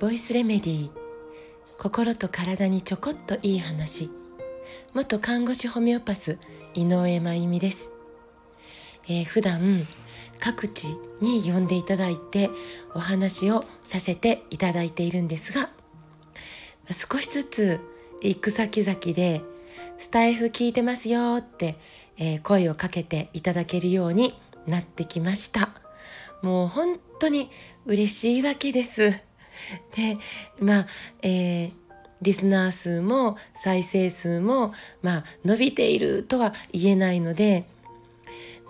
ボイスレメディー心と体にちょこっといい話。元看護師ホメオパス井上真由美です、えー、普段各地に呼んでいただいてお話をさせていただいているんですが少しずつ行く先々でスタイフ聞いてますよって、えー、声をかけていただけるようになってきました。もう本当に嬉しいわけです。でまあえー、リスナー数も再生数もまあ伸びているとは言えないので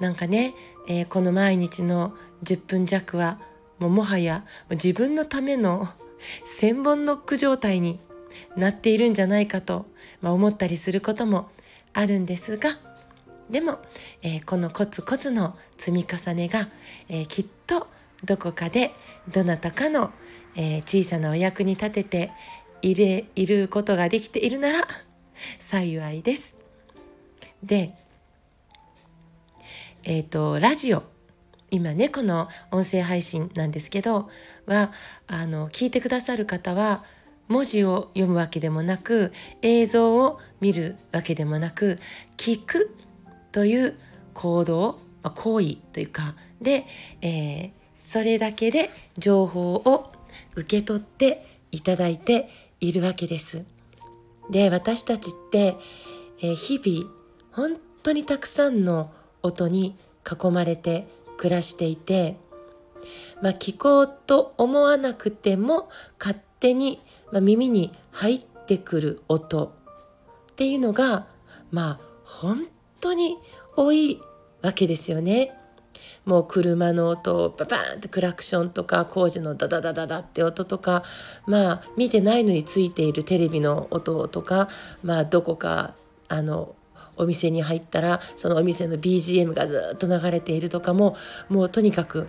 なんかね、えー、この毎日の10分弱はもうもはや自分のための千本ノック状態になっているんじゃないかと、まあ、思ったりすることもあるんですがでも、えー、このコツコツの積み重ねが、えー、きっとどこかでどなたかの、えー、小さなお役に立てていれいることができているなら幸いです。で、えっ、ー、とラジオ今ねこの音声配信なんですけどはあの聞いてくださる方は文字を読むわけでもなく映像を見るわけでもなく聞くという行動、まあ、行為というかで、えー、それだけで情報を受け取っていただいているわけです。で私たちって、えー、日々本当にたくさんの音に囲まれて暮らしていて、まあ、聞こうと思わなくても勝手に、まあ、耳に入ってくる音っていうのがまあ本当に多いわけですよね。もう車の音ババーンってクラクションとか工事のダダダダダって音とかまあ見てないのについているテレビの音とかまあどこかあのお店に入ったらそのお店の BGM がずっと流れているとかももうとにかく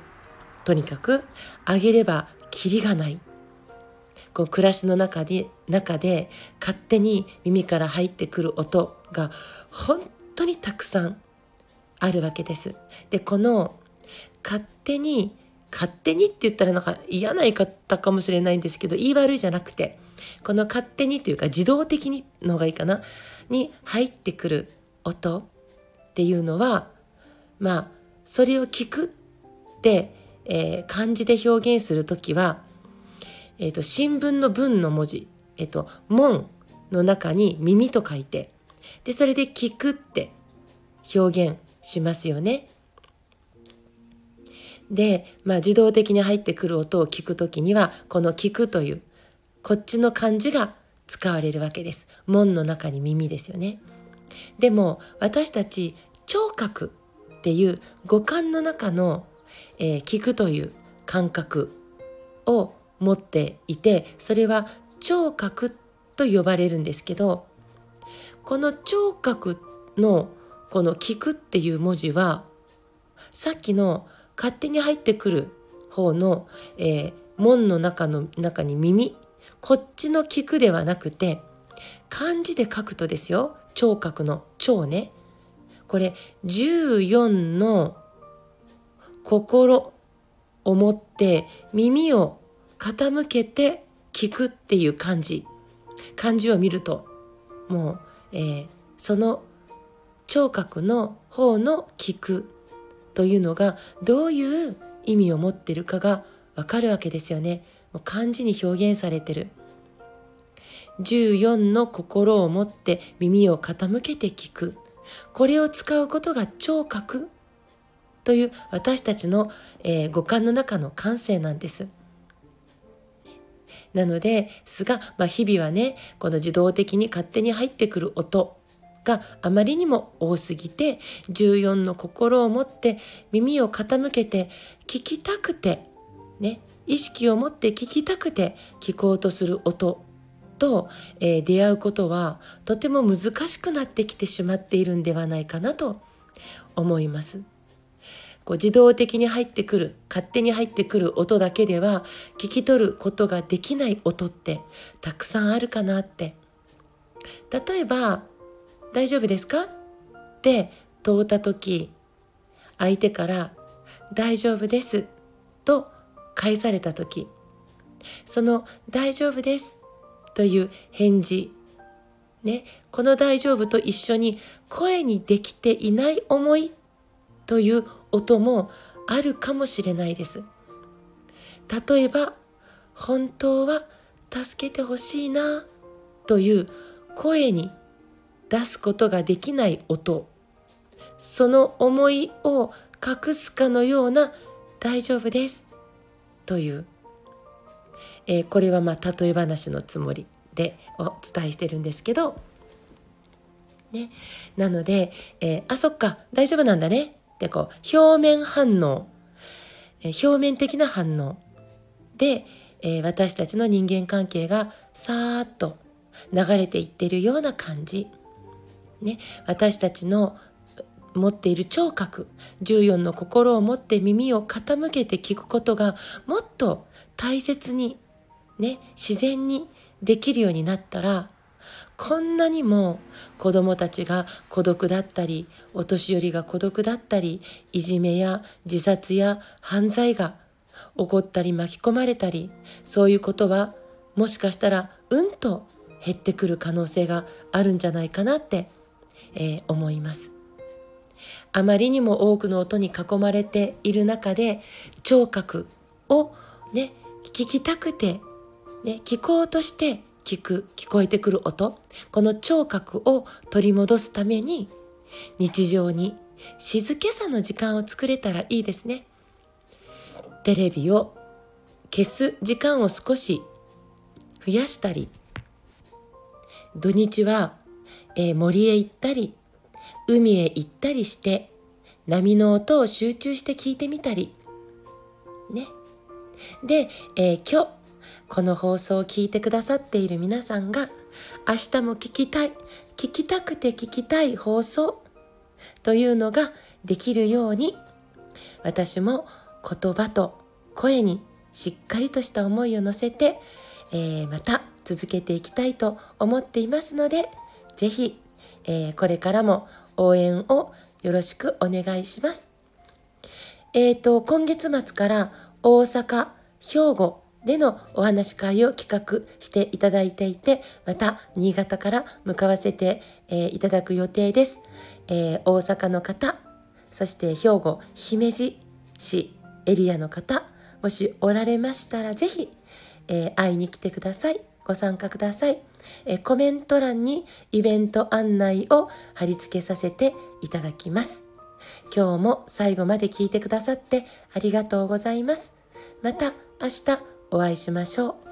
とにかくあげればキリがないこう暮らしの中で中で勝手に耳から入ってくる音が本当にたくさんあるわけです。でこの勝手に勝手にって言ったらなんか嫌な言い方かもしれないんですけど言い悪いじゃなくてこの勝手にというか自動的にのがいいかなに入ってくる音っていうのはまあそれを聞くって、えー、漢字で表現する時は、えーと、新聞の文の文字「えーと、門」の中に「耳」と書いてでそれで「聞く」って表現しますよね。で、まあ、自動的に入ってくる音を聞くときにはこの「聞く」というこっちの漢字が使われるわけです。門の中に耳ですよね。でも私たち聴覚っていう五感の中の、えー、聞くという感覚を持っていてそれは聴覚と呼ばれるんですけどこの聴覚のこの「聞く」っていう文字はさっきの勝手に入ってくる方の、えー、門の中の中に耳こっちの聞くではなくて漢字で書くとですよ聴覚の聴ね。これ14の心を持って耳を傾けて聞くっていう漢字。漢字を見るともう、えー、その聴覚の方の聞くというのがどういう意味を持ってるかがわかるわけですよね。もう漢字に表現されてる。14の心を持って耳を傾けて聞く。これを使うことが聴覚という私たちの、えー、五感の中の感性なんです。なのですが、まあ、日々はねこの自動的に勝手に入ってくる音があまりにも多すぎて14の心を持って耳を傾けて聞きたくてね意識を持って聞きたくて聞こうとする音と、えー、出会うことはとても難しくなってきてしまっているんではないかなと思います。こう自動的に入ってくる勝手に入ってくる音だけでは聞き取ることができない音ってたくさんあるかなって。例えば大丈夫ですか？って問うた時相手から大丈夫ですと返された時その大丈夫ですという返事ねこの大丈夫と一緒に声にできていない思いという音もあるかもしれないです。例えば本当は助けてほしいなという声に出すことができない音。その思いを隠すかのような大丈夫ですという、えー、これはまあ例え話のつもりでお伝えしてるんですけど、ね、なので、えー、あそっか大丈夫なんだね。ってこう表面反応、表面的な反応。で、えー、私たちの人間関係がさーっと流れていってるような感じ、ね、私たちの持っている聴覚14の心を持って耳を傾けて聞くことがもっと大切にね自然にできるようになったらこんなにも子どもたちが孤独だったりお年寄りが孤独だったりいじめや自殺や犯罪が起こったり巻き込まれたりそういうことはもしかしたらうんと減ってくる可能性があるんじゃないかなって、えー、思います。あまりにも多くの音に囲まれている中で聴覚をね聞きたくて、ね、聞こうとして聞く聞こえてくる音。この聴覚を取り戻すために日常に静けさの時間を作れたらいいですね。テレビを消す時間を少し増やしたり土日は、えー、森へ行ったり海へ行ったりして波の音を集中して聞いてみたり。ね。で、えー、今日この放送を聞いてくださっている皆さんが明日も聞きたい聞きたくて聞きたい放送というのができるように私も言葉と声にしっかりとした思いを乗せて、えー、また続けていきたいと思っていますので、ぜひ、えー、これからも応援をよろしくお願いします。えっ、ー、と、今月末から大阪、兵庫でのお話し会を企画していただいていて、また新潟から向かわせて、えー、いただく予定です。えー、大阪の方、そして兵庫、姫路市エリアの方、もしおられましたらぜひ、えー、会いに来てください。ご参加ください。えコメント欄にイベント案内を貼り付けさせていただきます。今日も最後まで聞いてくださってありがとうございます。また明日お会いしましょう。